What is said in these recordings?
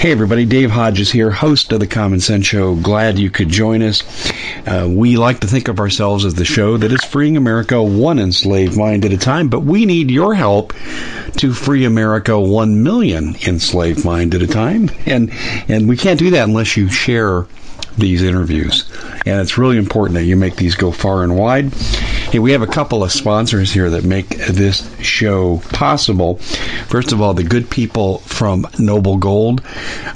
Hey everybody, Dave Hodges here, host of the Common Sense Show. Glad you could join us. Uh, we like to think of ourselves as the show that is freeing America one enslaved mind at a time, but we need your help to free America one million enslaved mind at a time. And and we can't do that unless you share these interviews. And it's really important that you make these go far and wide. Hey, we have a couple of sponsors here that make this show possible. First of all, the good people from Noble Gold.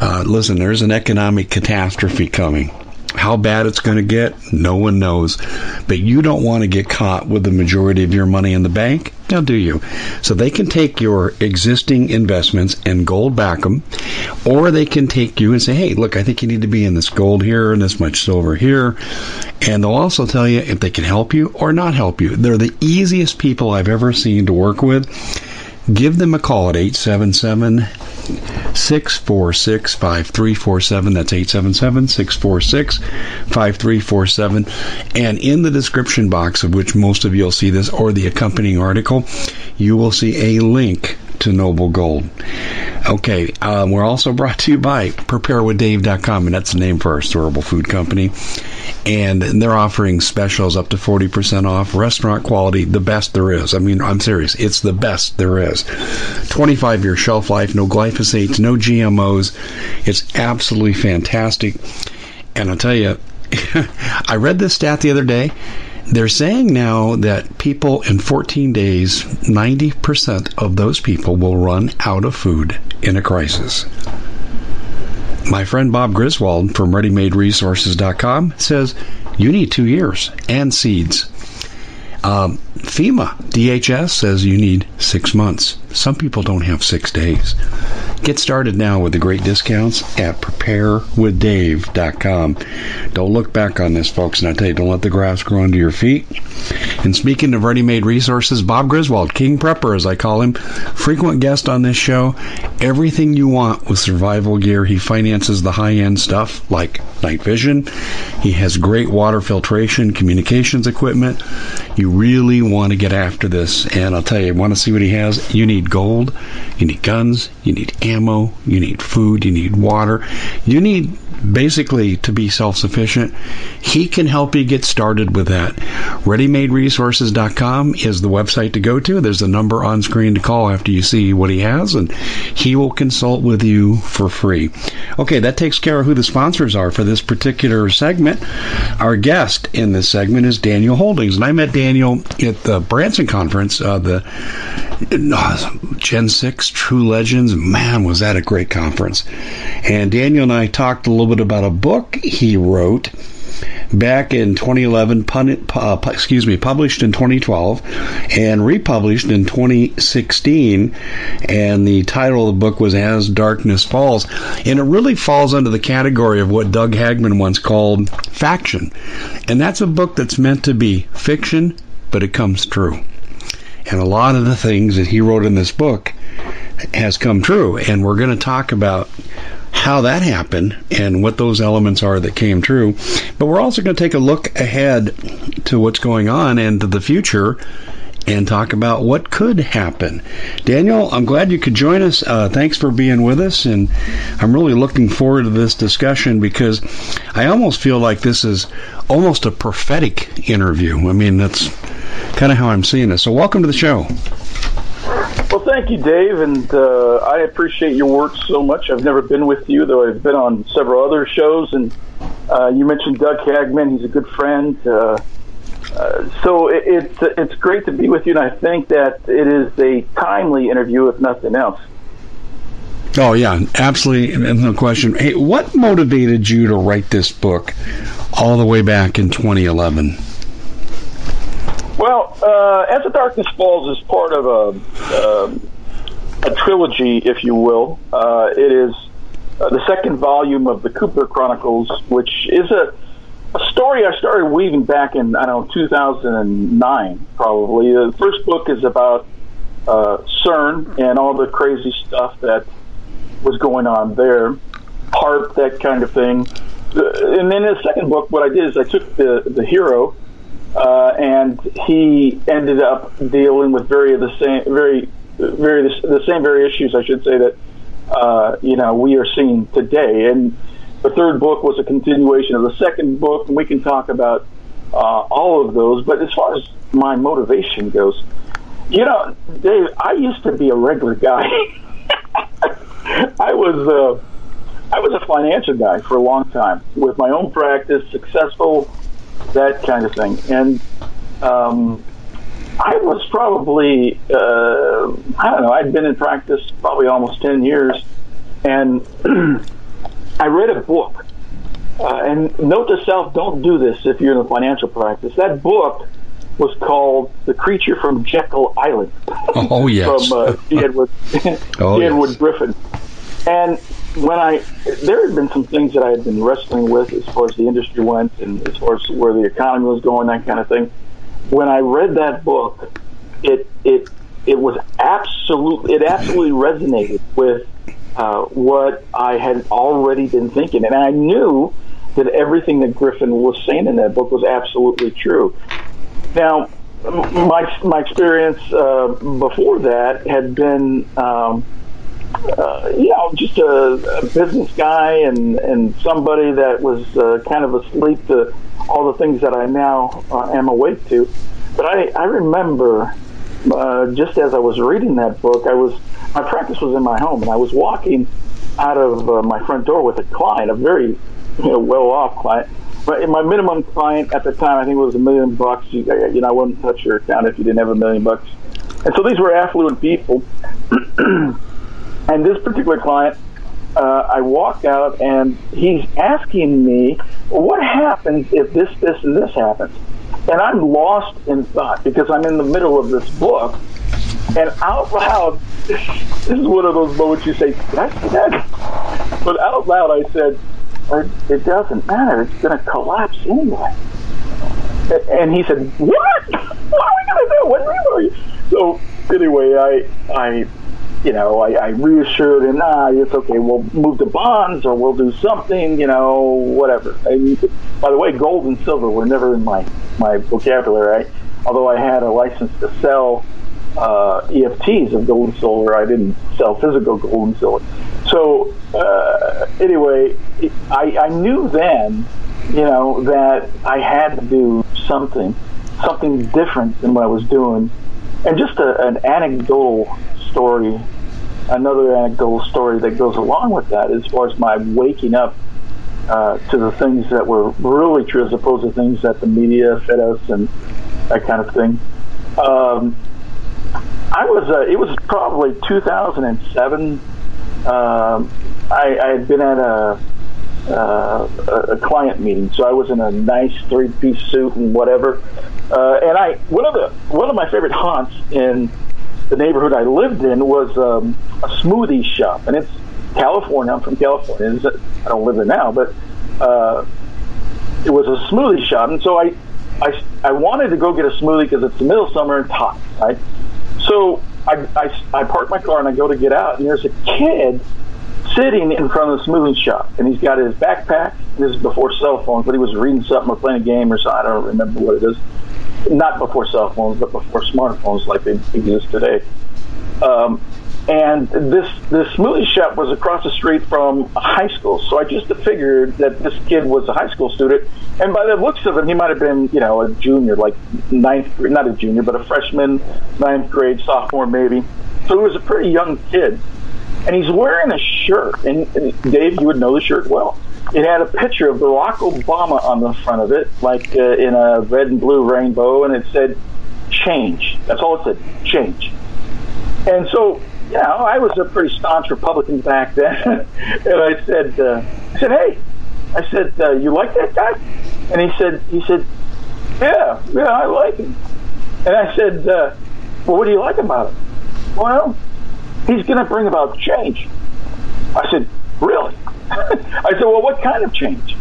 Uh, listen, there's an economic catastrophe coming. How bad it's going to get, no one knows. But you don't want to get caught with the majority of your money in the bank. Now, do you? So they can take your existing investments and gold back them, or they can take you and say, hey, look, I think you need to be in this gold here and this much silver here. And they'll also tell you if they can help you or not help you. They're the easiest people I've ever seen to work with. Give them a call at 877 646 5347. That's 877 646 5347. And in the description box, of which most of you will see this, or the accompanying article, you will see a link to Noble Gold. Okay, um, we're also brought to you by PrepareWithDave.com, and that's the name for our storable food company. And they're offering specials up to 40% off, restaurant quality, the best there is. I mean, I'm serious, it's the best there is. 25 year shelf life, no glyphosates, no GMOs. It's absolutely fantastic. And I'll tell you, I read this stat the other day they're saying now that people in 14 days, 90% of those people will run out of food in a crisis. My friend Bob Griswold from ReadyMadeResources.com says you need two years and seeds. Um, FEMA, DHS says you need six months. Some people don't have six days. Get started now with the great discounts at preparewithdave.com. Don't look back on this, folks, and I tell you, don't let the grass grow under your feet. And speaking of ready-made resources, Bob Griswold, King Prepper, as I call him, frequent guest on this show. Everything you want with survival gear. He finances the high-end stuff like night vision. He has great water filtration, communications equipment. You really want to get after this, and I'll tell you, want to see what he has? You need gold, you need guns, you need ammo, you need food, you need water, you need basically to be self sufficient, he can help you get started with that. ReadyMadeResources.com is the website to go to. There's a number on screen to call after you see what he has, and he will consult with you for free. Okay, that takes care of who the sponsors are for this particular segment. Our guest in this segment is Daniel Holdings, and I met Daniel at the Branson conference, uh, the uh, Gen 6 True Legends. Man, was that a great conference. And Daniel and I talked a little bit about a book he wrote back in 2011, uh, excuse me, published in 2012 and republished in 2016. And the title of the book was As Darkness Falls. And it really falls under the category of what Doug Hagmann once called faction. And that's a book that's meant to be fiction, but it comes true. And a lot of the things that he wrote in this book has come true. And we're going to talk about how that happened and what those elements are that came true. But we're also going to take a look ahead to what's going on and to the future and talk about what could happen. Daniel, I'm glad you could join us. Uh, thanks for being with us, and I'm really looking forward to this discussion because I almost feel like this is almost a prophetic interview. I mean, that's kind of how I'm seeing it. So, welcome to the show. Well, thank you, Dave, and uh, I appreciate your work so much. I've never been with you, though I've been on several other shows, and uh, you mentioned Doug Hagmann. He's a good friend. Uh, uh, so it, it's it's great to be with you, and I think that it is a timely interview, if nothing else. Oh yeah, absolutely, no question. Hey, what motivated you to write this book all the way back in 2011? Well, uh, As the Darkness Falls is part of a, um, a trilogy, if you will. Uh, it is uh, the second volume of the Cooper Chronicles, which is a, a story I started weaving back in, I don't know, 2009, probably. The first book is about uh, CERN and all the crazy stuff that was going on there, HAARP, that kind of thing. Uh, and then in the second book, what I did is I took the, the hero, uh, and he ended up dealing with very the same, very, very the, the same very issues, I should say that uh, you know we are seeing today. And the third book was a continuation of the second book, and we can talk about uh, all of those. But as far as my motivation goes, you know, Dave, I used to be a regular guy. I was. Uh, I was a financial guy for a long time with my own practice, successful that kind of thing. And um, I was probably, uh, I don't know, I'd been in practice probably almost 10 years, and I read a book. Uh, and note to self, don't do this if you're in the financial practice. That book was called The Creature from Jekyll Island. Oh, yes. from uh. Edward, oh, Edward yes. Griffin. And when I there had been some things that I had been wrestling with as far as the industry went and as far as where the economy was going, that kind of thing. When I read that book, it it it was absolutely it absolutely resonated with uh, what I had already been thinking, and I knew that everything that Griffin was saying in that book was absolutely true. Now, my my experience uh, before that had been. Um, uh, you know, just a, a business guy and, and somebody that was uh, kind of asleep to all the things that I now uh, am awake to. But I, I remember uh, just as I was reading that book, I was my practice was in my home, and I was walking out of uh, my front door with a client, a very you know, well-off client. But my minimum client at the time, I think it was a million bucks. You, you know, I wouldn't touch your account if you didn't have a million bucks. And so these were affluent people. And this particular client, uh, I walk out and he's asking me, what happens if this, this, and this happens? And I'm lost in thought because I'm in the middle of this book. And out loud, this is one of those moments you say, that's that. But out loud, I said, it doesn't matter. It's going to collapse anyway. And he said, what? What are we going to do? What are you? So anyway, I, I you know, I, I reassured him, nah, it's okay. We'll move to bonds or we'll do something, you know, whatever. And by the way, gold and silver were never in my, my vocabulary. Although I had a license to sell uh, EFTs of gold and silver, I didn't sell physical gold and silver. So uh, anyway, I, I knew then, you know, that I had to do something, something different than what I was doing. And just a, an anecdotal story, another anecdotal story that goes along with that, as far as my waking up uh, to the things that were really true, as opposed to things that the media fed us and that kind of thing. Um, I was. Uh, it was probably 2007. Um, I, I had been at a, uh, a client meeting, so I was in a nice three-piece suit and whatever. Uh, and I one of the one of my favorite haunts in the neighborhood I lived in was um, a smoothie shop, and it's California. I'm from California. It's, I don't live there now, but uh, it was a smoothie shop, and so I, I, I wanted to go get a smoothie because it's the middle of summer and it's hot, right? So I, I, I park my car and I go to get out, and there's a kid sitting in front of the smoothie shop, and he's got his backpack. This is before cell phones, but he was reading something or playing a game or something. I don't remember what it is. Not before cell phones, but before smartphones like they exist today. Um, and this this smoothie shop was across the street from a high school. So I just figured that this kid was a high school student, and by the looks of him, he might have been you know a junior, like ninth, grade not a junior, but a freshman, ninth grade, sophomore maybe. So he was a pretty young kid, and he's wearing a shirt. And, and Dave, you would know the shirt well. It had a picture of Barack Obama on the front of it, like uh, in a red and blue rainbow, and it said "change." That's all it said, "change." And so you know, I was a pretty staunch Republican back then, and I said, uh, I said, hey, I said, uh, you like that guy? And he said, he said, yeah, yeah, I like him. And I said, uh, well, what do you like about him? Well, he's going to bring about change. I said, really? I said, well, what kind of change?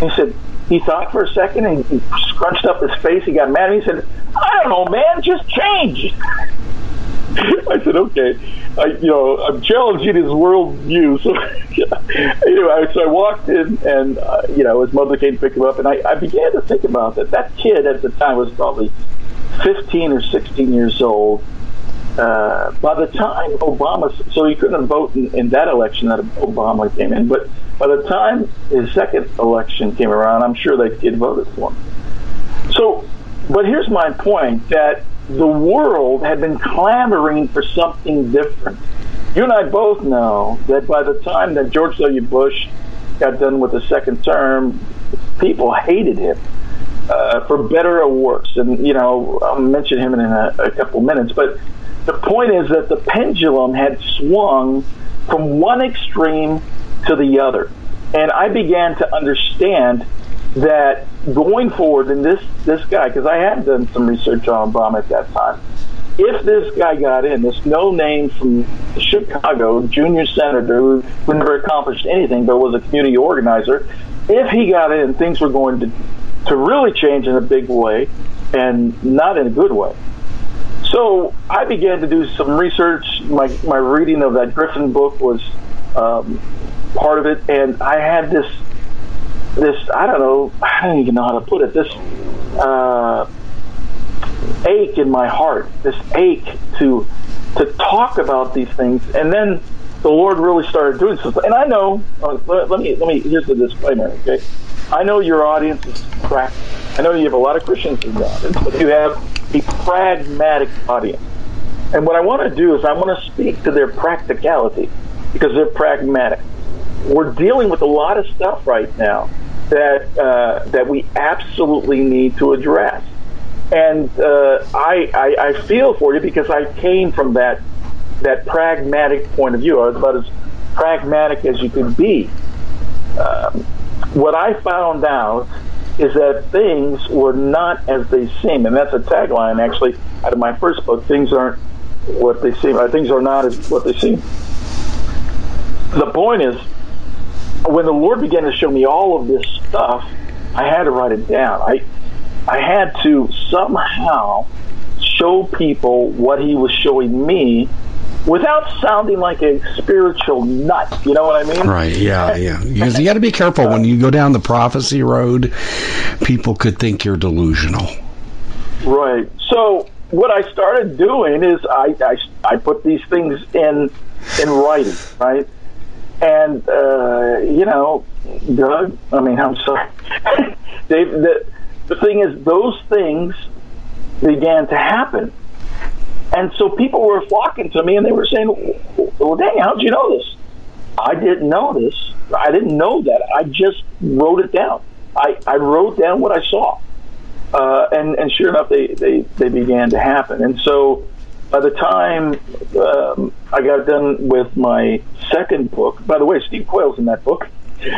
He said, he thought for a second and he scrunched up his face. He got mad and he said, I don't know, man, just change. I said, okay. I, you know, I'm challenging his worldview. So anyway, so I walked in, and uh, you know, his mother came to pick him up, and I, I began to think about that. That kid at the time was probably 15 or 16 years old. Uh, by the time Obama, so he couldn't vote in, in that election that Obama came in, but by the time his second election came around, I'm sure that kid voted for him. So, but here's my point that the world had been clamoring for something different. You and I both know that by the time that George W. Bush got done with the second term, people hated him. Uh, for better or worse. And, you know, I'll mention him in a, a couple minutes. But the point is that the pendulum had swung from one extreme to the other. And I began to understand that going forward, and this this guy, because I had done some research on Obama at that time, if this guy got in, this no name from Chicago, junior senator who, who never accomplished anything but was a community organizer, if he got in, things were going to to really change in a big way, and not in a good way. So I began to do some research. My my reading of that Griffin book was um, part of it, and I had this this I don't know I don't even know how to put it this uh, ache in my heart this ache to to talk about these things and then the Lord really started doing something and I know uh, let, let, me let me here's the disclaimer okay I know your audience is cracked. I know you have a lot of Christians in the audience but you have a pragmatic audience and what I want to do is I want to speak to their practicality because they're pragmatic we're dealing with a lot of stuff right now that uh, that we absolutely need to address. And uh, I, I, I feel for you because I came from that that pragmatic point of view. I was about as pragmatic as you could be. Um, what I found out is that things were not as they seem, and that's a tagline actually out of my first book. Things aren't what they seem. Uh, things are not as what they seem. The point is, when the Lord began to show me all of this stuff, I had to write it down. I I had to somehow show people what He was showing me without sounding like a spiritual nut. You know what I mean? Right. Yeah. Yeah. Because you got to be careful when you go down the prophecy road. People could think you're delusional. Right. So what I started doing is I I, I put these things in in writing. Right And uh, you know, Doug. I mean, I'm sorry, Dave. The, the thing is, those things began to happen, and so people were flocking to me, and they were saying, "Well, dang, how'd you know this?" I didn't know this. I didn't know that. I just wrote it down. I, I wrote down what I saw. Uh, and, and sure enough, they, they, they began to happen. And so by the time um, I got done with my second book, by the way, Steve Quayle's in that book.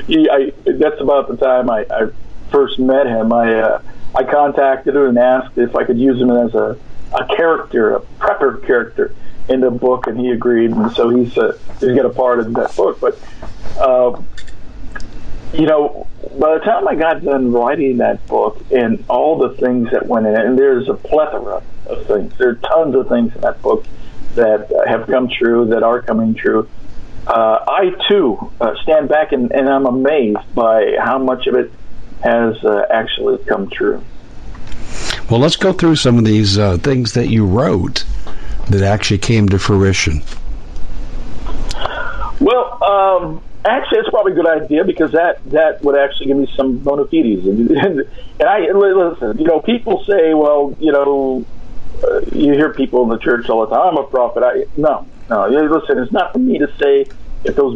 He, I, that's about the time I, I first met him. I, uh, I contacted him and asked if I could use him as a, a character, a prepper character in the book, and he agreed. And so he's, uh, he's a part in that book. But, uh, you know, by the time I got done writing that book and all the things that went in it, and there's a plethora of things, there are tons of things in that book that have come true, that are coming true. Uh, I too uh, stand back and, and, I'm amazed by how much of it has uh, actually come true. Well, let's go through some of these uh, things that you wrote that actually came to fruition. Well, um, Actually, it's probably a good idea because that that would actually give me some bona fides. And, and, and I listen, you know, people say, well, you know, uh, you hear people in the church all the time, I'm a prophet. I no, no. Listen, it's not for me to say if those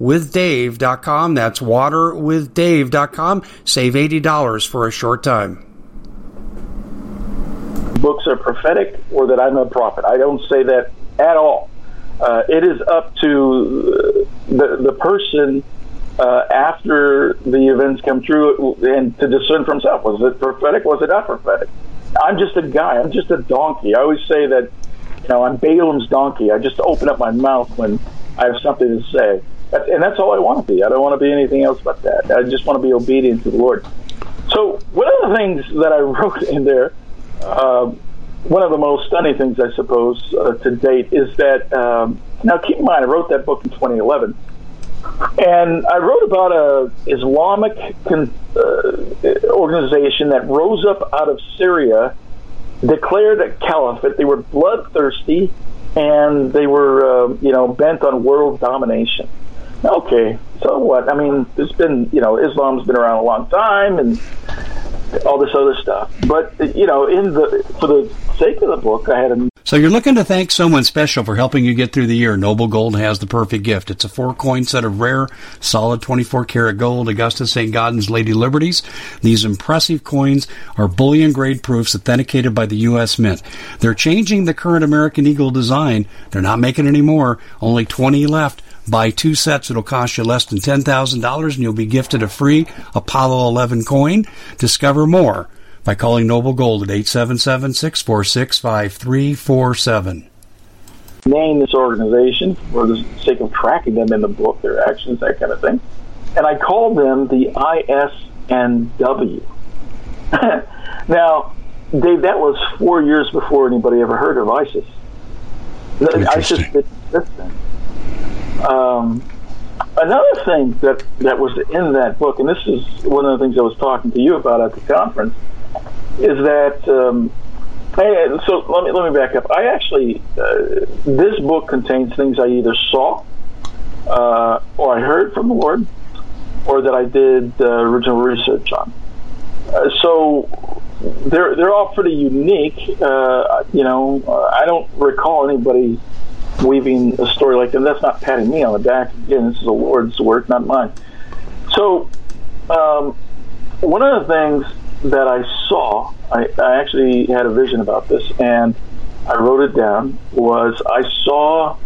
waterwithdave.com. That's waterwithdave.com. Save $80 for a short time. Books are prophetic or that I'm a prophet. I don't say that at all. Uh, it is up to the, the person uh, after the events come true and to discern for himself was it prophetic, was it not prophetic? I'm just a guy, I'm just a donkey. I always say that, you know, I'm Balaam's donkey. I just open up my mouth when I have something to say and that's all I want to be. I don't want to be anything else but that. I just want to be obedient to the Lord. So one of the things that I wrote in there, uh, one of the most stunning things, I suppose, uh, to date is that. Um, now, keep in mind, I wrote that book in 2011, and I wrote about a Islamic con- uh, organization that rose up out of Syria, declared a caliphate. They were bloodthirsty, and they were, uh, you know, bent on world domination. Okay, so what? I mean, it's been, you know, Islam's been around a long time and all this other stuff. But, you know, in the for the sake of the book, I had a so you're looking to thank someone special for helping you get through the year. Noble Gold has the perfect gift. It's a four coin set of rare, solid 24 karat gold Augustus St. Gaudens Lady Liberties. These impressive coins are bullion grade proofs authenticated by the U.S. Mint. They're changing the current American Eagle design. They're not making any more. Only 20 left. Buy two sets, it'll cost you less than $10,000 and you'll be gifted a free Apollo 11 coin. Discover more by calling Noble Gold at 877 646 5347. Name this organization for the sake of tracking them in the book, their actions, that kind of thing. And I called them the ISNW. now, Dave, that was four years before anybody ever heard of ISIS. ISIS didn't exist then. Um, another thing that, that was in that book, and this is one of the things I was talking to you about at the conference, is that um, so let me let me back up. I actually uh, this book contains things I either saw uh, or I heard from the Lord, or that I did uh, original research on. Uh, so they're they're all pretty unique. Uh, you know, I don't recall anybody weaving a story like that. That's not patting me on the back. Again, this is the Lord's work, not mine. So, um, one of the things that I saw, I, I actually had a vision about this, and I wrote it down, was I saw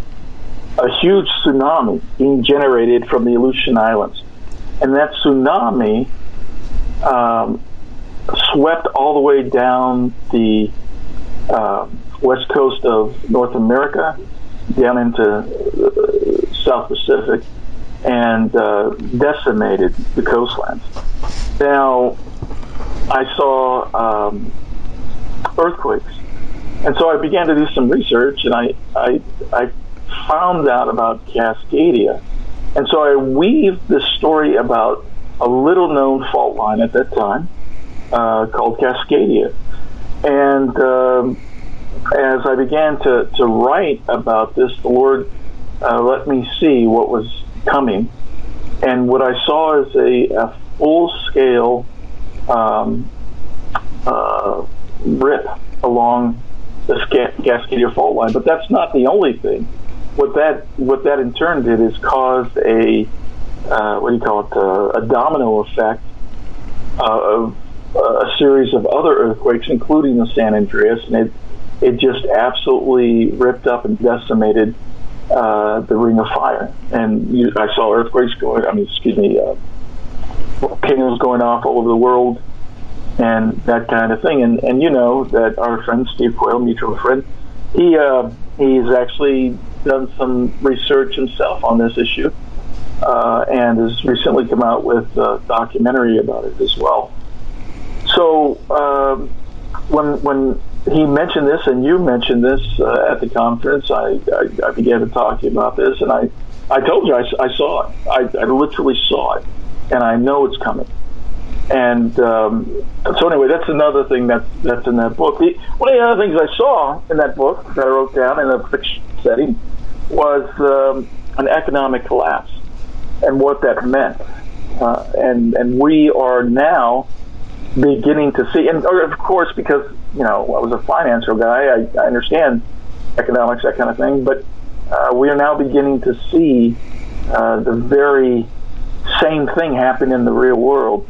a huge tsunami being generated from the Aleutian Islands. And that tsunami um, swept all the way down the uh, west coast of North America, down into uh, South Pacific, and uh, decimated the coastlands. Now, I saw um, earthquakes. And so I began to do some research, and I, I, I found out about Cascadia. And so I weaved this story about a little known fault line at that time uh, called Cascadia. And um, as I began to, to write about this, the Lord uh, let me see what was coming. And what I saw is a, a full scale um, uh, rip along the Cascadia fault line. But that's not the only thing. What that what that in turn did is caused a uh, what do you call it uh, a domino effect uh, of uh, a series of other earthquakes, including the San Andreas, and it it just absolutely ripped up and decimated uh, the Ring of Fire. And you, I saw earthquakes going. I mean, excuse me, uh, volcanoes going off all over the world and that kind of thing. And and you know that our friend Steve Quayle, mutual friend, he uh, he's actually done some research himself on this issue, uh, and has recently come out with a documentary about it as well. So um, when when he mentioned this and you mentioned this uh, at the conference, I, I, I began to talk to you about this, and I I told you I, I saw it. I, I literally saw it, and I know it's coming. And um, so anyway, that's another thing that's that's in that book. The, one of the other things I saw in that book that I wrote down in a fiction setting was um, an economic collapse and what that meant. Uh, and and we are now beginning to see, and of course, because you know I was a financial guy, I, I understand economics, that kind of thing. But uh, we are now beginning to see uh, the very same thing happen in the real world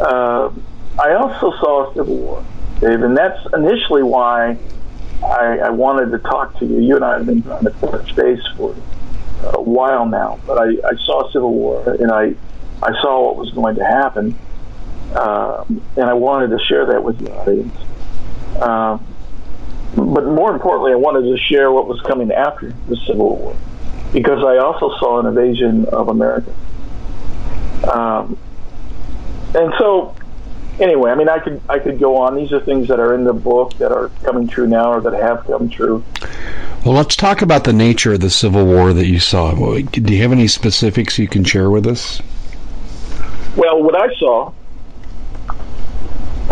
uh, I also saw a civil war, Dave, and that's initially why I, I wanted to talk to you. You and I have been trying to touch base for a while now, but I, I saw a civil war, and I I saw what was going to happen, um, and I wanted to share that with the audience. Um, but more importantly, I wanted to share what was coming after the Civil War, because I also saw an invasion of America. Um, and so anyway, I mean, I could I could go on. These are things that are in the book that are coming true now, or that have come true. Well, let's talk about the nature of the Civil War that you saw. Do you have any specifics you can share with us? Well, what I saw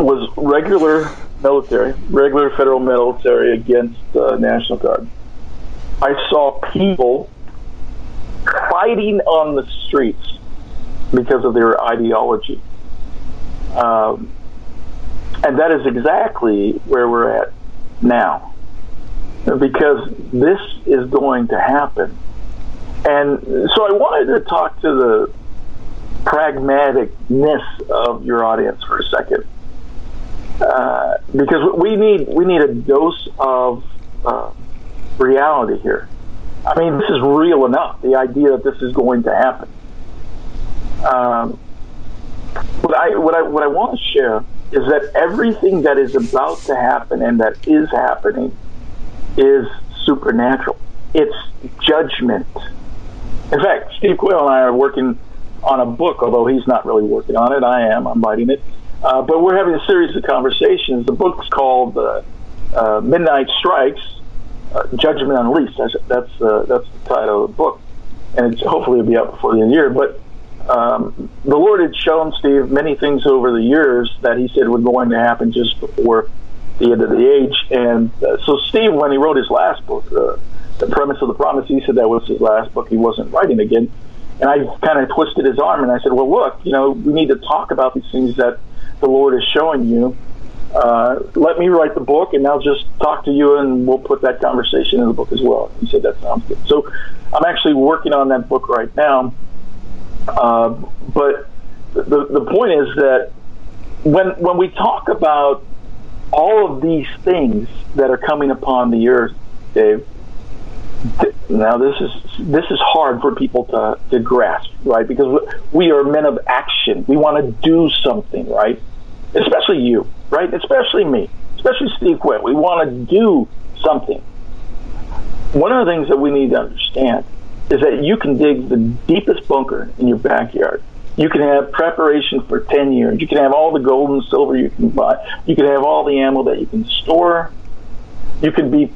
was regular military, regular federal military against uh, National Guard. I saw people fighting on the streets because of their ideology. Um, and that is exactly where we're at now. Because this is going to happen. And so I wanted to talk to the pragmaticness of your audience for a second. Uh, because we need we need a dose of uh, reality here. I mean, this is real enough. The idea that this is going to happen. Um, what I what I what I want to share is that everything that is about to happen and that is happening is supernatural. It's judgment. In fact, Steve Quayle and I are working on a book, although he's not really working on it. I am. I'm writing it. Uh, but we're having a series of conversations. The book's called uh, uh, Midnight Strikes, uh, Judgment Unleashed. That's that's, uh, that's the title of the book, and it's, hopefully it'll be out before the end of the year. But um, the Lord had shown Steve many things over the years that He said were going to happen just before the end of the age. And uh, so Steve, when he wrote his last book, the premise of the promise, he said that was his last book. He wasn't writing again. And I kind of twisted his arm and I said, well, look, you know, we need to talk about these things that the Lord is showing you. Uh, let me write the book and I'll just talk to you and we'll put that conversation in the book as well. He said, that sounds good. So I'm actually working on that book right now. Uh, but the, the point is that when, when we talk about all of these things that are coming upon the earth, Dave, now this is this is hard for people to, to grasp, right? Because we are men of action. We want to do something, right? Especially you, right? Especially me, especially Steve Quinn. We want to do something. One of the things that we need to understand is that you can dig the deepest bunker in your backyard. You can have preparation for 10 years. You can have all the gold and silver you can buy. You can have all the ammo that you can store. You can be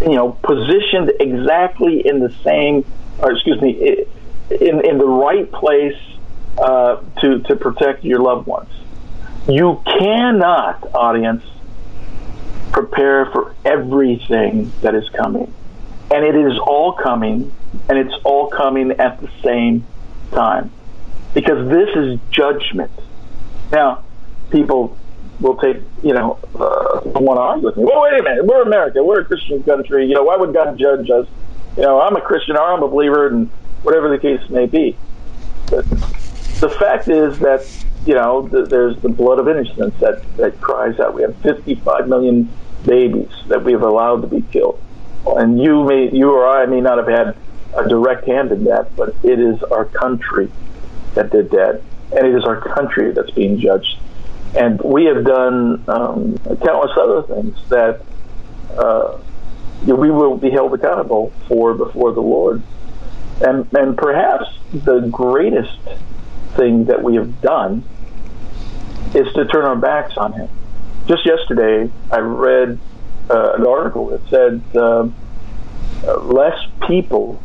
you know, positioned exactly in the same, or excuse me, in in the right place uh, to to protect your loved ones. You cannot, audience, prepare for everything that is coming, and it is all coming, and it's all coming at the same time, because this is judgment. Now, people will take, you know, uh, want to argue with me. Well, wait a minute. We're America. We're a Christian country. You know, why would God judge us? You know, I'm a Christian or I'm a believer, and whatever the case may be. But the fact is that, you know, th- there's the blood of innocence that, that cries out. We have 55 million babies that we have allowed to be killed. And you may, you or I may not have had a direct hand in that, but it is our country that did that. And it is our country that's being judged and we have done um, countless other things that uh, we will be held accountable for before the Lord. And, and perhaps the greatest thing that we have done is to turn our backs on Him. Just yesterday, I read uh, an article that said uh, less people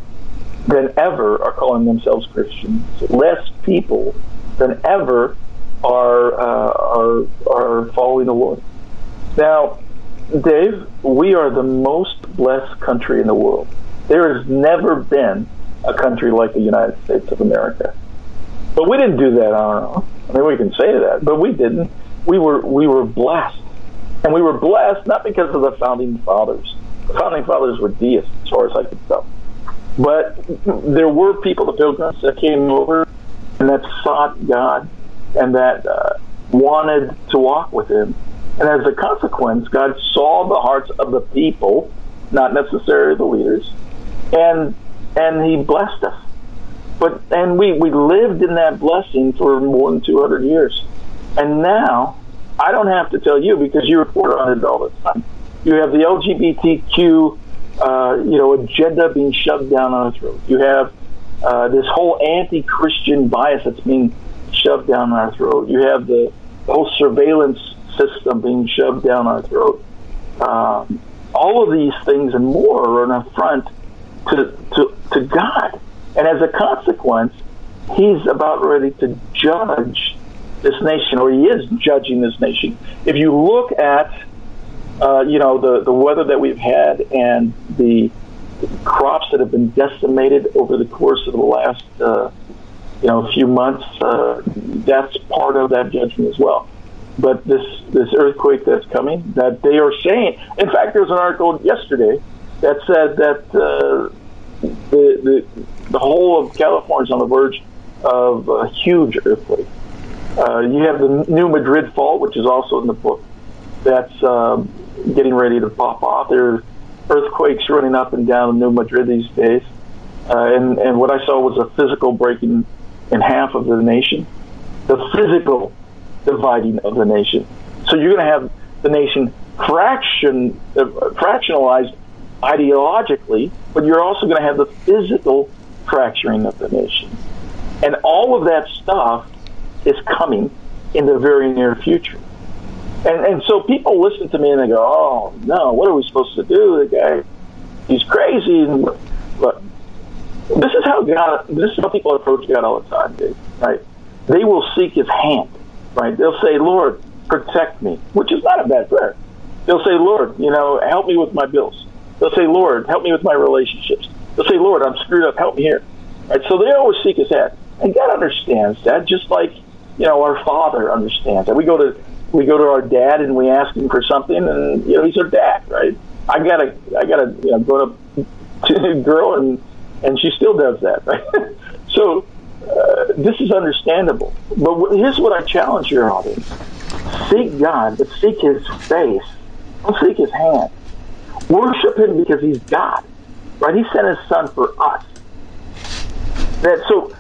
than ever are calling themselves Christians. Less people than ever are uh, are are following the Lord. Now, Dave, we are the most blessed country in the world. There has never been a country like the United States of America. But we didn't do that on our own. I mean, we can say that, but we didn't. We were we were blessed, and we were blessed not because of the founding fathers. The founding fathers were deists, as far as I can tell. But there were people, the pilgrims, that came over and that sought God and that uh, wanted to walk with him. And as a consequence, God saw the hearts of the people, not necessarily the leaders, and and He blessed us. But and we we lived in that blessing for more than 200 years, and now I don't have to tell you because you report on it all the time. You have the LGBTQ, uh, you know, agenda being shoved down our throat. You have uh, this whole anti-Christian bias that's being shoved down our throat. You have the whole surveillance system being shoved down our throat. Um, all of these things and more are an affront to, to, to God. And as a consequence, he's about ready to judge this nation, or he is judging this nation. If you look at, uh, you know, the, the weather that we've had and the crops that have been decimated over the course of the last uh, you know few months. Uh, that's part of that judgment as well. But this this earthquake that's coming, that they are saying. In fact, there's an article yesterday that said that uh, the, the the whole of California is on the verge of a huge earthquake. Uh, you have the New Madrid fault, which is also in the book. That's um, getting ready to pop off. There are earthquakes running up and down New Madrid these days. Uh, and, and what I saw was a physical breaking in half of the nation, the physical dividing of the nation. So you're going to have the nation fraction, uh, fractionalized ideologically, but you're also going to have the physical fracturing of the nation. And all of that stuff is coming in the very near future. And, and so people listen to me and they go, oh, no, what are we supposed to do? The guy, he's crazy. But this is how God, this is how people approach God all the time, Dave, right? They will seek his hand, right? They'll say, Lord, protect me, which is not a bad prayer. They'll say, Lord, you know, help me with my bills. They'll say, Lord, help me with my relationships. They'll say, Lord, I'm screwed up, help me here. Right? So they always seek his hand. And God understands that, just like you know our Father understands that. We go to we go to our dad and we ask him for something, and you know he's our dad, right? I got a I got a you know grown up girl, and and she still does that, right? so uh, this is understandable. But here's what I challenge your audience: seek God, but seek His face. Don't seek His hand. Worship Him because He's God, right? He sent His Son for us. That so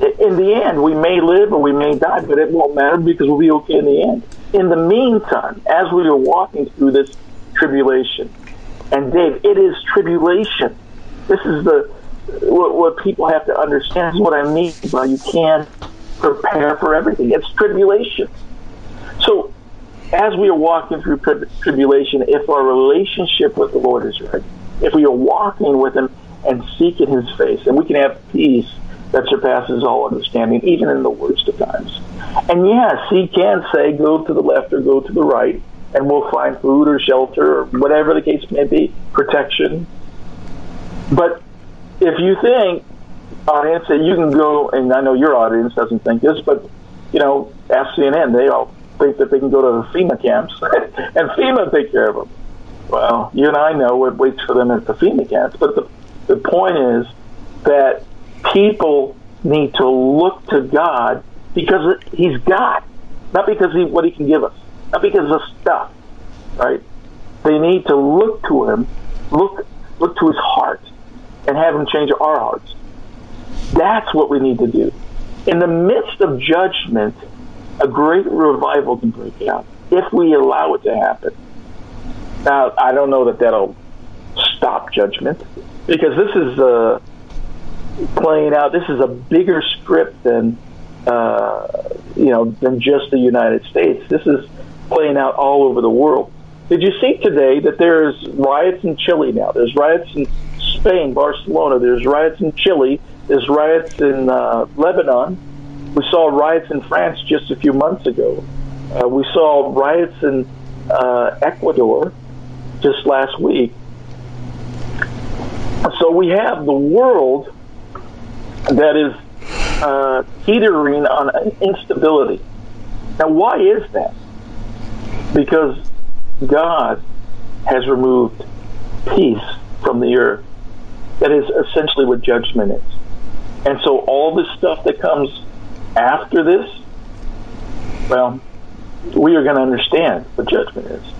in the end, we may live or we may die, but it won't matter because we'll be okay in the end. In the meantime, as we are walking through this tribulation, and Dave, it is tribulation. This is the what, what people have to understand. Is what I mean by you can't prepare for everything. It's tribulation. So, as we are walking through tri- tribulation, if our relationship with the Lord is right, if we are walking with Him and seeking His face, and we can have peace that surpasses all understanding, even in the worst of times. And yes, he can say, go to the left or go to the right, and we'll find food or shelter or whatever the case may be, protection. But if you think, audience, that you can go, and I know your audience doesn't think this, but, you know, ask CNN, they all think that they can go to the FEMA camps, and FEMA take care of them. Well, you and I know what waits for them at the camps, but the, the point is that people need to look to God because He's God, not because he, what He can give us, not because of stuff, right? They need to look to Him, look look to His heart, and have Him change our hearts. That's what we need to do. In the midst of judgment, a great revival can break out if we allow it to happen. Now, I don't know that that'll stop judgment because this is uh, playing out. This is a bigger script than uh, you know than just the United States. This is playing out all over the world. Did you see today that there's riots in Chile now? There's riots in Spain, Barcelona. There's riots in Chile. There's riots in uh, Lebanon. We saw riots in France just a few months ago. Uh, we saw riots in uh, Ecuador just last week. So we have the world that is uh, teetering on instability. Now, why is that? Because God has removed peace from the earth. That is essentially what judgment is. And so all this stuff that comes after this, well, we are going to understand what judgment is.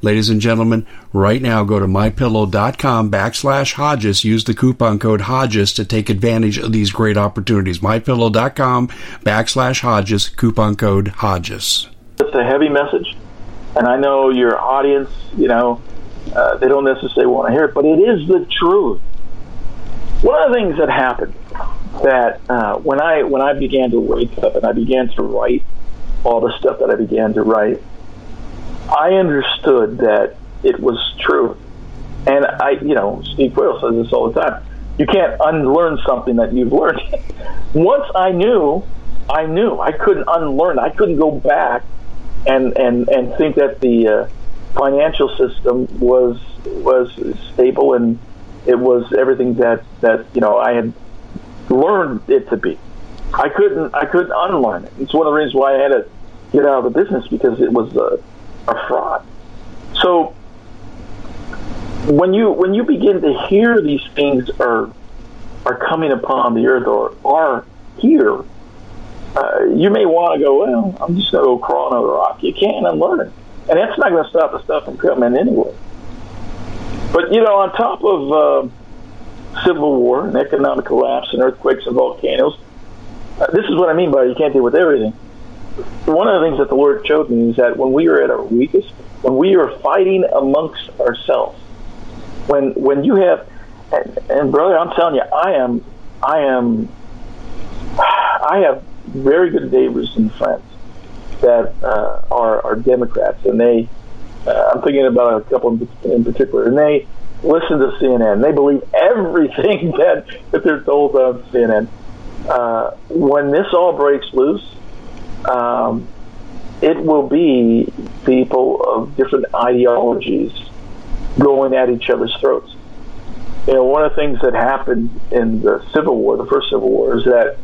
Ladies and gentlemen, right now go to mypillow.com backslash Hodges. Use the coupon code Hodges to take advantage of these great opportunities. Mypillow.com backslash Hodges, coupon code Hodges. It's a heavy message, and I know your audience, you know, uh, they don't necessarily want to hear it, but it is the truth. One of the things that happened that uh, when I when I began to wake up and I began to write all the stuff that I began to write, I understood that it was true. And I, you know, Steve Quayle says this all the time. You can't unlearn something that you've learned. Once I knew, I knew. I couldn't unlearn. I couldn't go back and and and think that the uh, financial system was was stable and it was everything that that you know I had learned it to be. I couldn't I couldn't unlearn it. It's one of the reasons why I had to get out of the business because it was a, a fraud. So when you when you begin to hear these things are are coming upon the earth or are here, uh, you may want to go. Well, I'm just going to go crawl under a rock. You can't unlearn it, and that's not going to stop the stuff from coming anyway. But you know, on top of uh, civil war and economic collapse and earthquakes and volcanoes, uh, this is what I mean by you can't deal with everything. One of the things that the Lord showed me is that when we are at our weakest, when we are fighting amongst ourselves, when when you have, and, and brother, I'm telling you, I am, I am, I have very good neighbors and friends that uh, are are Democrats, and they, uh, I'm thinking about a couple in particular, and they listen to CNN. They believe everything that that they're told on CNN uh, when this all breaks loose, um, it will be people of different ideologies going at each other's throats. You know, one of the things that happened in the Civil War, the first Civil War, is that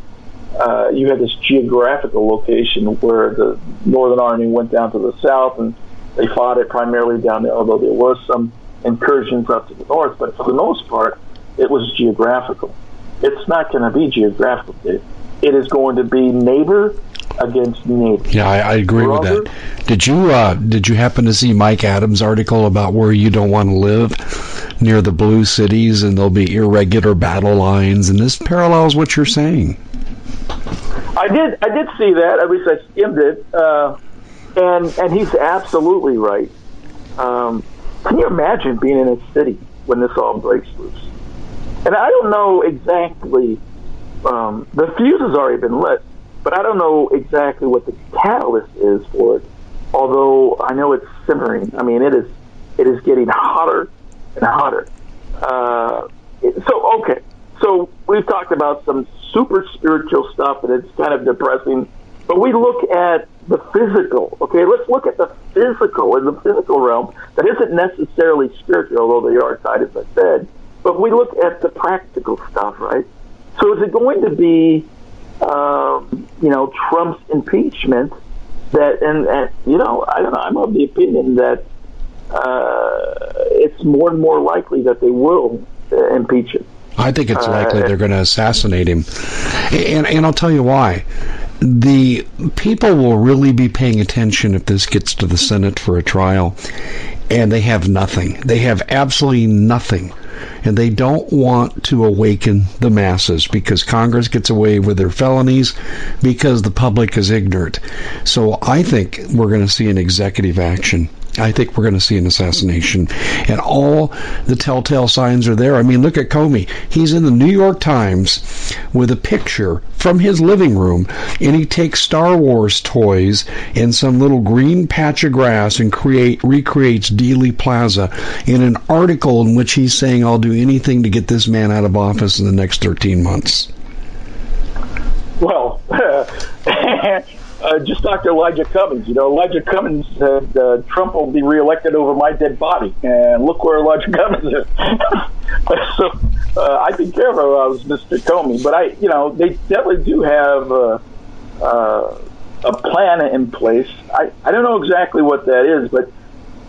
uh, you had this geographical location where the Northern Army went down to the south and they fought it primarily down there, although there was some incursions up to the north, but for the most part, it was geographical it's not going to be geographical. It, it is going to be neighbor against neighbor. Yeah, I, I agree with that. Did you uh, did you happen to see Mike Adams' article about where you don't want to live near the blue cities and there'll be irregular battle lines, and this parallels what you're saying. I did I did see that. At least I skimmed it, uh, and and he's absolutely right. Um, can you imagine being in a city when this all breaks loose? And I don't know exactly, um, the fuse has already been lit, but I don't know exactly what the catalyst is for it. Although I know it's simmering. I mean, it is it is getting hotter and hotter. Uh, so okay, so we've talked about some super spiritual stuff, and it's kind of depressing. But we look at the physical. Okay, let's look at the physical in the physical realm that isn't necessarily spiritual, although they are tied, as I said. But we look at the practical stuff, right? So is it going to be, um, you know, Trump's impeachment that, and, and, you know, I don't know, I'm of the opinion that uh, it's more and more likely that they will uh, impeach him. I think it's likely uh, they're going to assassinate him. And, and I'll tell you why. The people will really be paying attention if this gets to the Senate for a trial, and they have nothing. They have absolutely nothing and they don't want to awaken the masses because Congress gets away with their felonies because the public is ignorant. So I think we're going to see an executive action I think we're going to see an assassination. And all the telltale signs are there. I mean, look at Comey. He's in the New York Times with a picture from his living room, and he takes Star Wars toys and some little green patch of grass and create recreates Dealey Plaza in an article in which he's saying, I'll do anything to get this man out of office in the next 13 months. Well, uh, just Dr. Elijah Cummings. You know, Elijah Cummings said uh, Trump will be reelected over my dead body, and look where Elijah Cummings is. so uh, I think care of was Mr. Comey, but I, you know, they definitely do have uh, uh, a plan in place. I, I don't know exactly what that is, but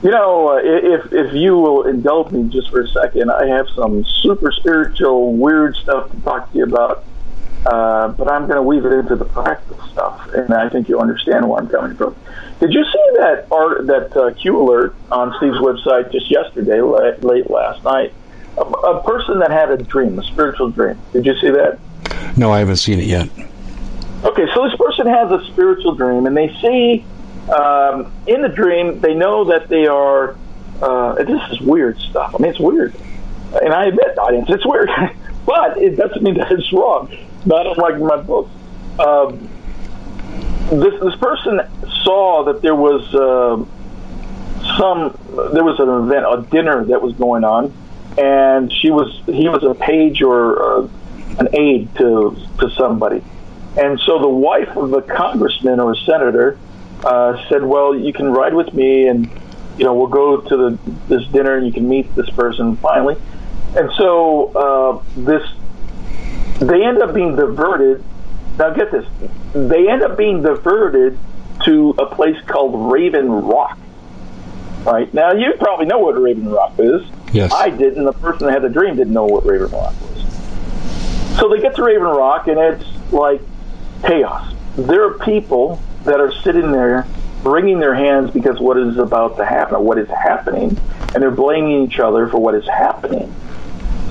you know, uh, if if you will indulge me just for a second, I have some super spiritual, weird stuff to talk to you about uh, but I'm going to weave it into the practical stuff, and I think you'll understand where I'm coming from. Did you see that art, that uh, Q alert on Steve's website just yesterday, late, late last night? A, a, person that had a dream, a spiritual dream. Did you see that? No, I haven't seen it yet. Okay, so this person has a spiritual dream, and they see um, in the dream they know that they are. Uh, this is weird stuff. I mean, it's weird, and I admit, audience, it's weird, but it doesn't mean that it's wrong not unlike my book. Um, this this person saw that there was uh, some there was an event, a dinner that was going on, and she was he was a page or uh, an aide to to somebody, and so the wife of a congressman or a senator uh, said, "Well, you can ride with me, and you know we'll go to the this dinner, and you can meet this person finally." And so uh, this they end up being diverted. Now get this, they end up being diverted to a place called Raven Rock. Right now, you probably know what Raven Rock is. Yes, I didn't. The person that had the dream didn't know what Raven Rock was. So they get to Raven Rock, and it's like chaos. There are people that are sitting there wringing their hands because what is about to happen, or what is happening, and they're blaming each other for what is happening.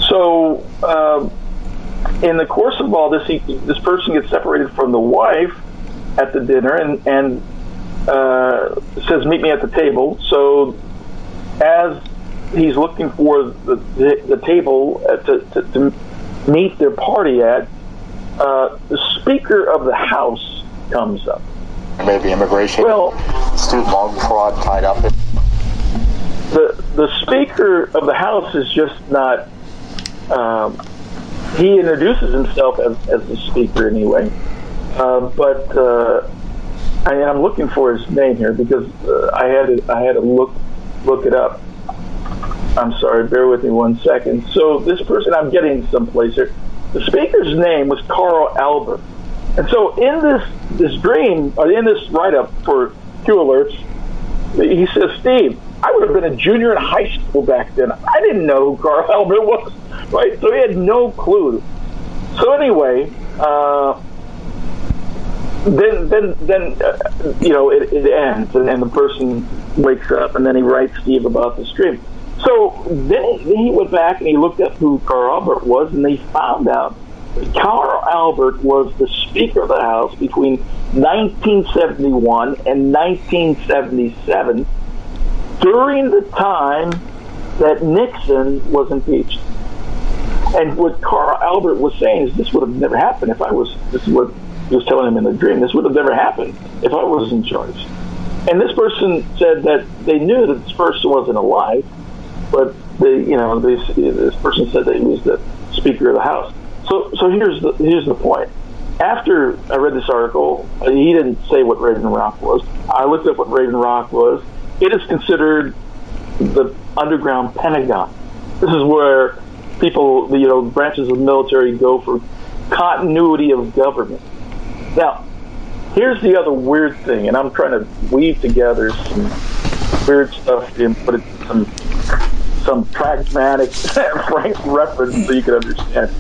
So, uh, in the course of all this, he, this person gets separated from the wife at the dinner and, and uh, says, "Meet me at the table." So, as he's looking for the, the, the table to, to, to, meet their party at, uh, the Speaker of the House comes up. Maybe immigration, well, student loan fraud tied up. The the Speaker of the House is just not. Um, he introduces himself as, as the Speaker anyway, uh, but uh, I, am looking for his name here because uh, I had to I had to look look it up. I'm sorry, bear with me one second. So this person, I'm getting someplace here. The speaker's name was Carl Albert, and so in this this dream, or in this write up for Q Alerts, he says, Steve, I would have been a junior in high school back then. I didn't know who Carl Albert was, right? So he had no clue. So anyway, uh, then then then uh, you know it, it ends, and, and, the person wakes up, and then he writes Steve about the dream. So then, then he went back and he looked up who Carl Albert was, and they found out Carl Albert was the Speaker of the House between 1971 and 1977 during the time that Nixon was impeached. And what Carl Albert was saying is this would have never happened if I was, this is what he was telling him in the dream, this would have never happened if I was in charge. And this person said that they knew that this person wasn't alive, but they, you know, this, this person said that he was the Speaker of the House. So, so here's the here's the point. After I read this article, he didn't say what Raven Rock was. I looked up what Raven Rock was. It is considered the underground Pentagon. This is where people, you know, branches of the military go for continuity of government. Now, here's the other weird thing, and I'm trying to weave together some weird stuff and put it some some pragmatic frank reference so you can understand.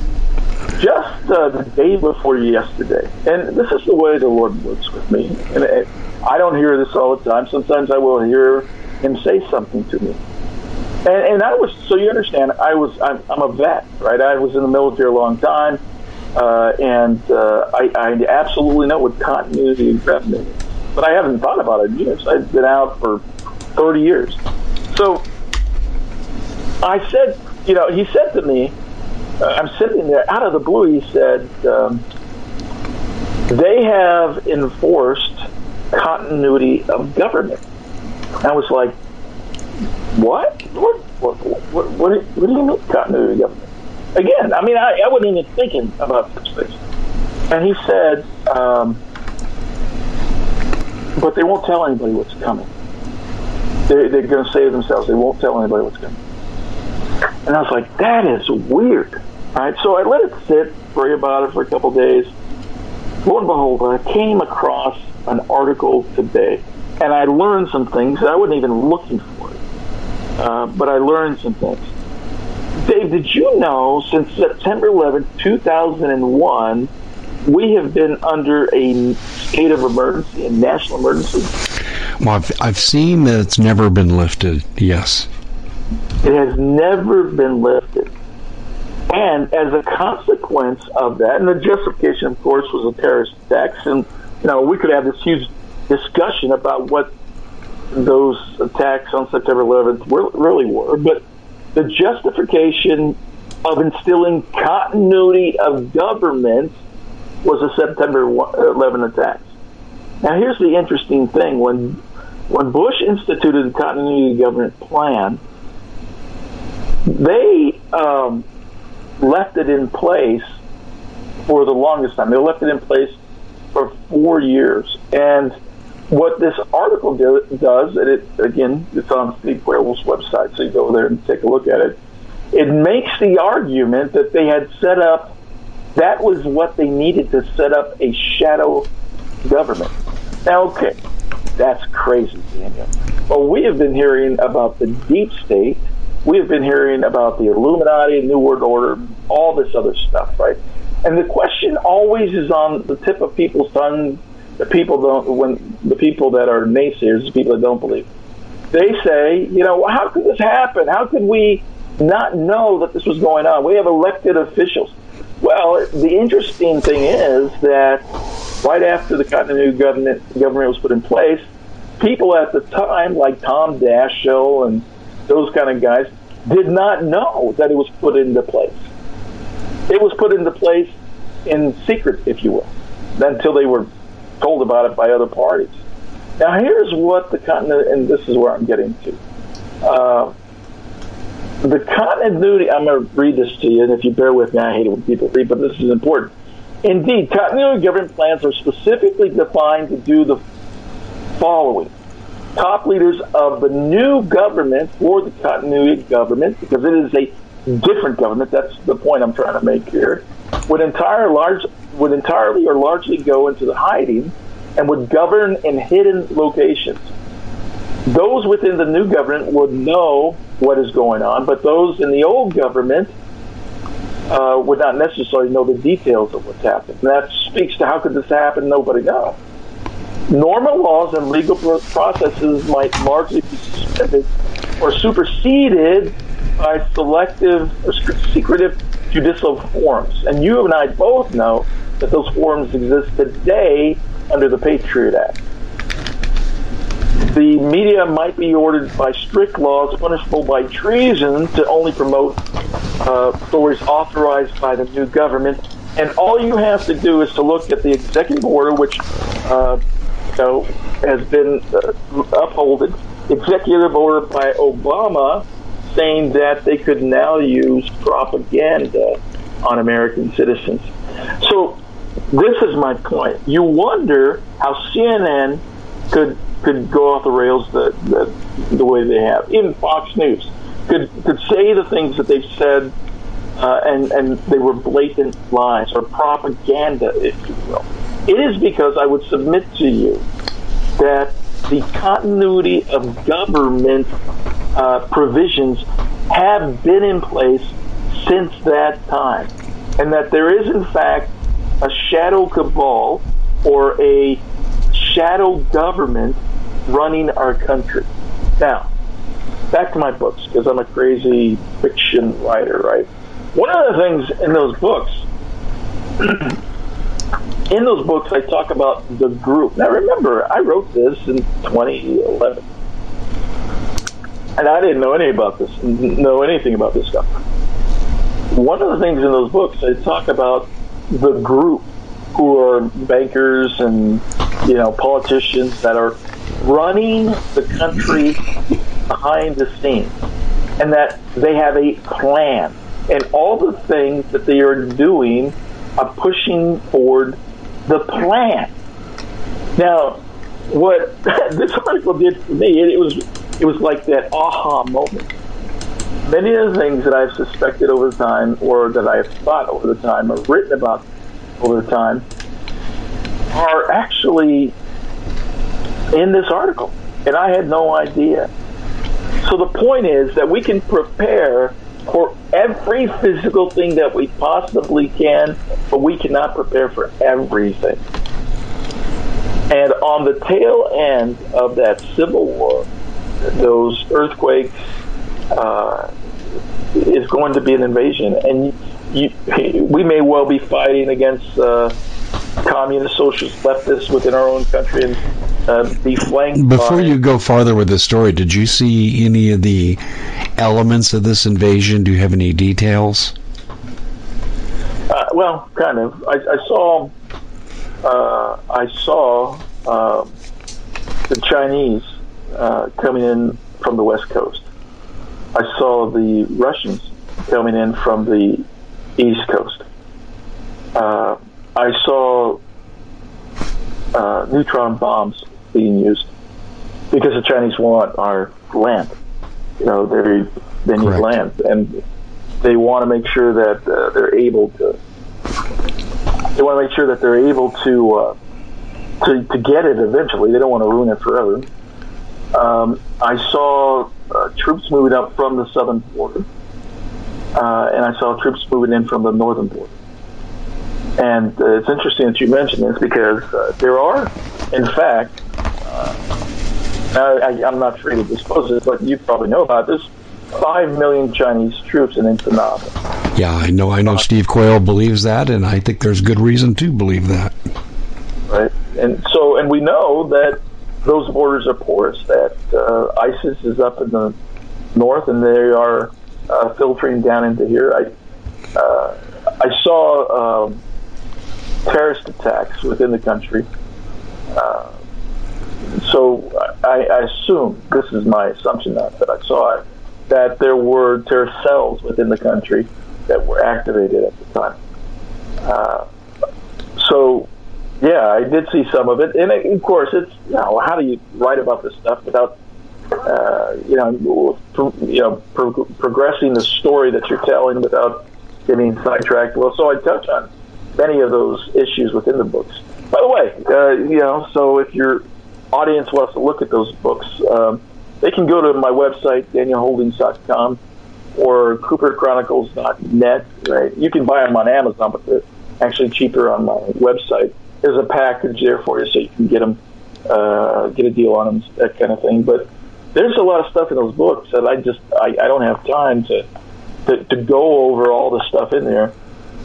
Just uh, the day before yesterday, and this is the way the Lord works with me, and it, I don't hear this all the time. Sometimes I will hear Him say something to me, and, and I was so you understand. I was I'm, I'm a vet, right? I was in the military a long time. Uh, and uh, I, I, absolutely know what continuity of government is. But I haven't thought about it in years. I've been out for 30 years. So I said, you know, he said to me, uh, I'm sitting there, out of the blue, he said, um, they have enforced continuity of government. I was like, what? What, what, what, what, do, what do you mean continuity of government? again, I mean, I, I wasn't even thinking about this things. And he said, um, but they won't tell anybody what's coming. They, they're going to save themselves. They won't tell anybody what's coming. And I was like, that is weird. All right, so I let it sit, pray about it for a couple days. Lo and behold, I came across an article today, and I learned some things. that I wasn't even looking for it, uh, but I learned some things. Dave, did you know since September 11, 2001, we have been under a state of emergency, a national emergency? Well, I've, I've seen that it's never been lifted, yes. It has never been lifted. And as a consequence of that, and the justification, of course, was a terrorist attack, and you know we could have this huge discussion about what those attacks on September 11th were, really were, but the justification of instilling continuity of government was the September 11 attacks. Now, here's the interesting thing: when when Bush instituted the continuity of government plan, they um, left it in place for the longest time. They left it in place for four years. And what this article do, does, and it again, it's on Steve Werewolf's website, so you go there and take a look at it. It makes the argument that they had set up, that was what they needed to set up a shadow government. Now, okay, that's crazy, Daniel. Well, we have been hearing about the deep state. We have been hearing about the Illuminati, New World Order, all this other stuff, right? And the question always is on the tip of people's tongue. The people don't when the people that are naysayers, the people that don't believe, they say, you know, how could this happen? How could we not know that this was going on? We have elected officials. Well, the interesting thing is that right after the continuity government government was put in place, people at the time, like Tom Daschle and those kind of guys, did not know that it was put into place. It was put into place in secret, if you will, until they were told about it by other parties. Now, here's what the continent, and this is where I'm getting to. Uh, the continuity, I'm going to read this to you, and if you bear with me, I hate it when people read, but this is important. Indeed, continuity government plans are specifically defined to do the following. Top leaders of the new government for the continuity government, because it is a different government. That's the point I'm trying to make here. Would entire large would entirely or largely go into the hiding and would govern in hidden locations. Those within the new government would know what is going on, but those in the old government uh, would not necessarily know the details of what's happening. And that speaks to how could this happen? Nobody knows. Normal laws and legal processes might largely be suspended or superseded by selective secretive judicial forms. And you and I both know that those forms exist today under the Patriot Act. The media might be ordered by strict laws punishable by treason to only promote uh, stories authorized by the new government. And all you have to do is to look at the executive order, which uh, you know, has been uh, upholded, executive order by Obama saying that they could now use propaganda on American citizens. So this is my point. You wonder how CNN could could go off the rails the, the, the way they have. Even Fox News could could say the things that they've said, uh, and and they were blatant lies or propaganda, if you will. It is because I would submit to you that the continuity of government uh, provisions have been in place since that time, and that there is, in fact, a shadow cabal or a shadow government running our country. Now, back to my books, because I'm a crazy fiction writer, right? One of the things in those books in those books, I talk about the group. Now, remember, I wrote this in 2011, and I didn't know any about this, know anything about this stuff. One of the things in those books, I talk about the group who are bankers and you know politicians that are running the country behind the scenes, and that they have a plan, and all the things that they are doing are pushing forward the plan. Now, what this article did for me, it, was it was like that aha moment. Many of the things that I've suspected over time, or that I've thought over the time, or written about over the time, are actually in this article, and I had no idea. So the point is that we can prepare for every physical thing that we possibly can, but we cannot prepare for everything. And on the tail end of that civil war, those earthquakes uh, is going to be an invasion, and you, we may well be fighting against uh, communist, socialist, leftists within our own country and uh, be flanked. Before by, you go farther with the story, did you see any of the elements of this invasion? Do you have any details? Uh, well, kind of. I, I saw. Uh, I saw uh, the Chinese uh, coming in from the west coast. I saw the Russians coming in from the east coast. Uh, I saw uh, neutron bombs being used because the Chinese want our land. You know, they they need Correct. land, and they want to make sure that uh, they're able to. They want to make sure that they're able to uh, to to get it eventually. They don't want to ruin it forever. Um, I saw uh, troops moving up from the southern border, uh, and I saw troops moving in from the northern border. And uh, it's interesting that you mentioned this because uh, there are, in fact, I, am not free to disclose this, but you probably know about this. Five million Chinese troops in Indonesia. Yeah, I know. I know. Steve Quayle believes that, and I think there's good reason to believe that. Right, and so, and we know that those borders are porous. That uh, ISIS is up in the north, and they are uh, filtering down into here. I uh, I saw um, terrorist attacks within the country. Uh, so I, I, assume this is my assumption that, that I saw it that there were terrorist cells within the country that were activated at the time. Uh, so yeah, I did see some of it, and it, of course, it's you know how do you write about this stuff without uh, you know pro, you know pro- progressing the story that you're telling without getting sidetracked? Well, so I touch on many of those issues within the books. By the way, uh, you know, so if your audience wants to look at those books, um, they can go to my website, danielholdings.com or cooperchronicles.net. Right? You can buy them on Amazon, but they're actually cheaper on my website. There's a package there for you, so you can get them, uh, get a deal on them, that kind of thing. But there's a lot of stuff in those books that I just I, I don't have time to, to to go over all the stuff in there.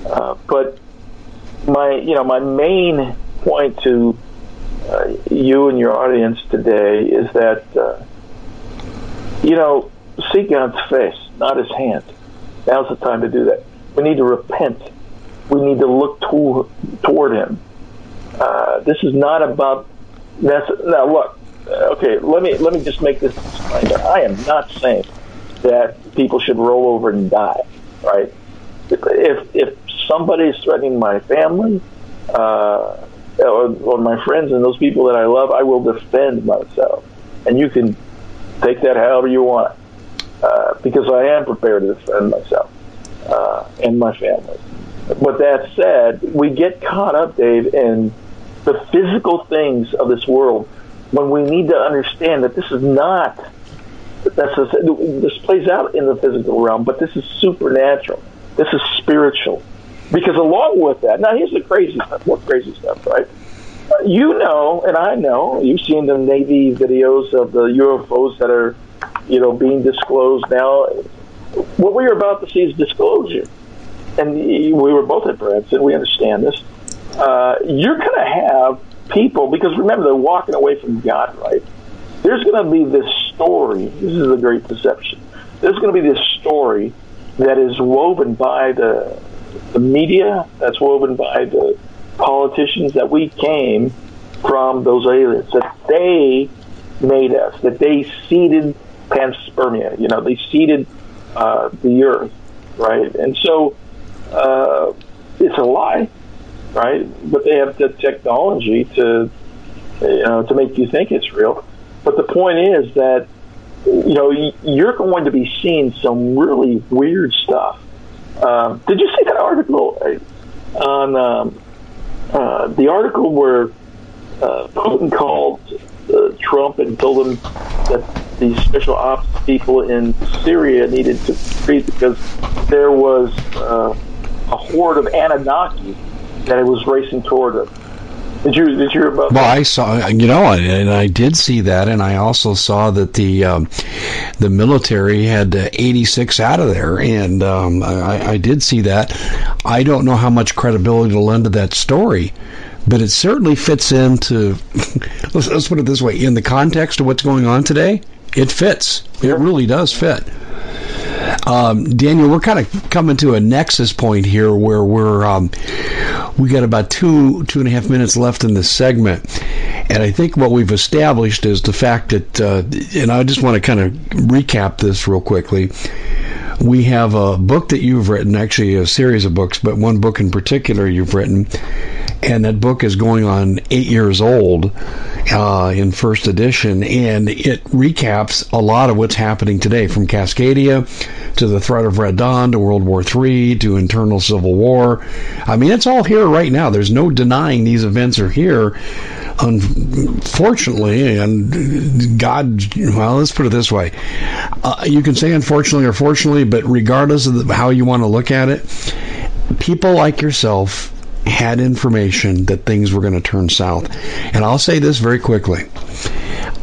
Uh, but my you know my main point to uh, you and your audience today is that uh, you know seek God's face, not His hand. Now's the time to do that. We need to repent. We need to look to, toward Him. Uh, this is not about. That's, now look. Okay, let me let me just make this disclaimer. I am not saying that people should roll over and die. Right? If if somebody is threatening my family, uh, or, or my friends and those people that I love, I will defend myself. And you can take that however you want, uh, because I am prepared to defend myself uh, and my family. But that said, we get caught up, Dave, in the physical things of this world when we need to understand that this is not. That's a, this plays out in the physical realm, but this is supernatural. This is spiritual. Because along with that, now here's the crazy stuff, more crazy stuff, right? You know, and I know, you've seen the Navy videos of the UFOs that are, you know, being disclosed now. What we are about to see is disclosure. And we were both at Branson, we understand this. Uh, you're going to have people, because remember, they're walking away from God, right? There's going to be this story. This is a great deception. There's going to be this story that is woven by the the media, that's woven by the politicians that we came from those aliens, that they made us, that they seeded panspermia, you know, they seeded uh, the earth, right? And so uh, it's a lie, right? But they have the technology to, you know, to make you think it's real. But the point is that, you know, you're going to be seeing some really weird stuff um, did you see that article uh, on um, uh, the article where uh, Putin called uh, Trump and told him that the special ops people in Syria needed to retreat because there was uh, a horde of Anunnaki that it was racing toward them. Did you did you hear about? Well, that? I saw you know, and I did see that, and I also saw that the um, the military had uh, 86 out of there, and um, I, I did see that. I don't know how much credibility to lend to that story, but it certainly fits into. let's, let's put it this way: in the context of what's going on today, it fits. It really does fit. Um, Daniel, we're kind of coming to a nexus point here where we're um, we got about two two and a half minutes left in this segment, And I think what we've established is the fact that, uh, and I just want to kind of recap this real quickly. We have a book that you've written, actually a series of books, but one book in particular you've written, and that book is going on eight years old uh, in first edition, and it recaps a lot of what's happening today, from Cascadia to the threat of Red Dawn to World War III to internal civil war. I mean, it's all here right now. There's no denying these events are here. Unfortunately, and God, well, let's put it this way: uh, you can say unfortunately or fortunately, but regardless of the, how you want to look at it, people like yourself had information that things were going to turn south. And I'll say this very quickly.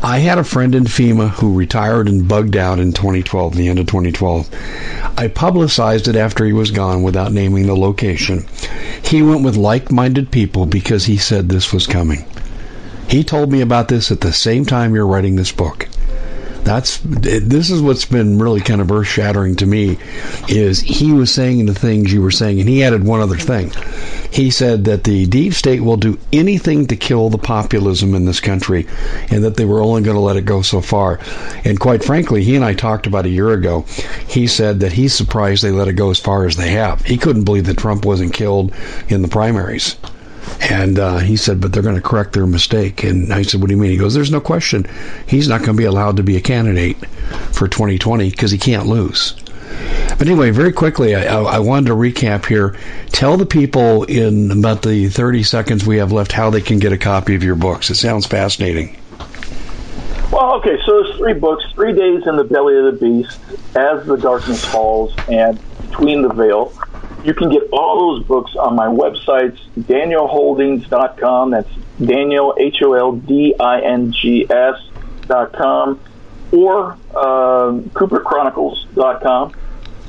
I had a friend in FEMA who retired and bugged out in 2012, the end of 2012. I publicized it after he was gone without naming the location. He went with like minded people because he said this was coming. He told me about this at the same time you're writing this book that's this is what's been really kind of earth shattering to me is he was saying the things you were saying and he added one other thing. He said that the deep state will do anything to kill the populism in this country and that they were only going to let it go so far. And quite frankly he and I talked about a year ago. He said that he's surprised they let it go as far as they have. He couldn't believe that Trump wasn't killed in the primaries and uh, he said, but they're going to correct their mistake. And I said, what do you mean? He goes, there's no question. He's not going to be allowed to be a candidate for 2020 because he can't lose. But anyway, very quickly, I, I, wanted to recap here. Tell the people in about the 30 seconds we have left how they can get a copy of your books. It sounds fascinating. Well, okay, so there's three books Three Days in the Belly of the Beast, As the Darkness Falls, and Between the Veil. You can get all those books on my websites, danielholdings.com. That's Daniel, H O L D I N G S dot com, or uh, CooperChronicles.com.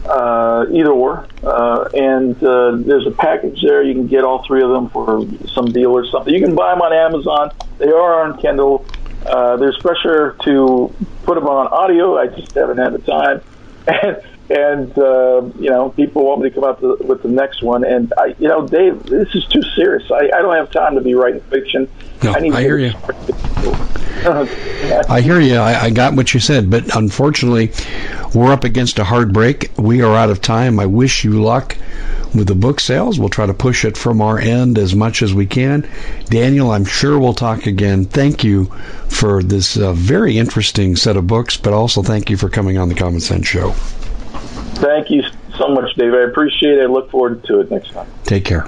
Uh, either or. Uh, and uh, there's a package there. You can get all three of them for some deal or something. You can buy them on Amazon. They are on Kindle. Uh, there's pressure to put them on audio. I just haven't had the time. And and uh, you know people want me to come out to, with the next one. And I, you know dave this is too serious. I, I don't have time to be writing fiction. No, i, I hear you. i hear you. I, I got what you said. But unfortunately we're up against a hard break. We are out of time. I wish you luck with the book sales. We'll try to push it from our end as much as we can. Daniel i'm sure we'll talk again. Thank you for this uh, very interesting set of books but also thank you for coming on the common sense show Thank you so much, Dave. I appreciate it. I look forward to it next time. Take care.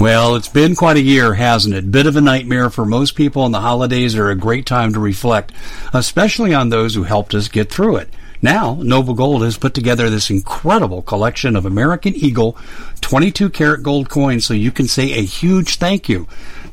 Well, it's been quite a year, hasn't it? Bit of a nightmare for most people, and the holidays are a great time to reflect, especially on those who helped us get through it. Now, Noble Gold has put together this incredible collection of American Eagle 22 karat gold coins so you can say a huge thank you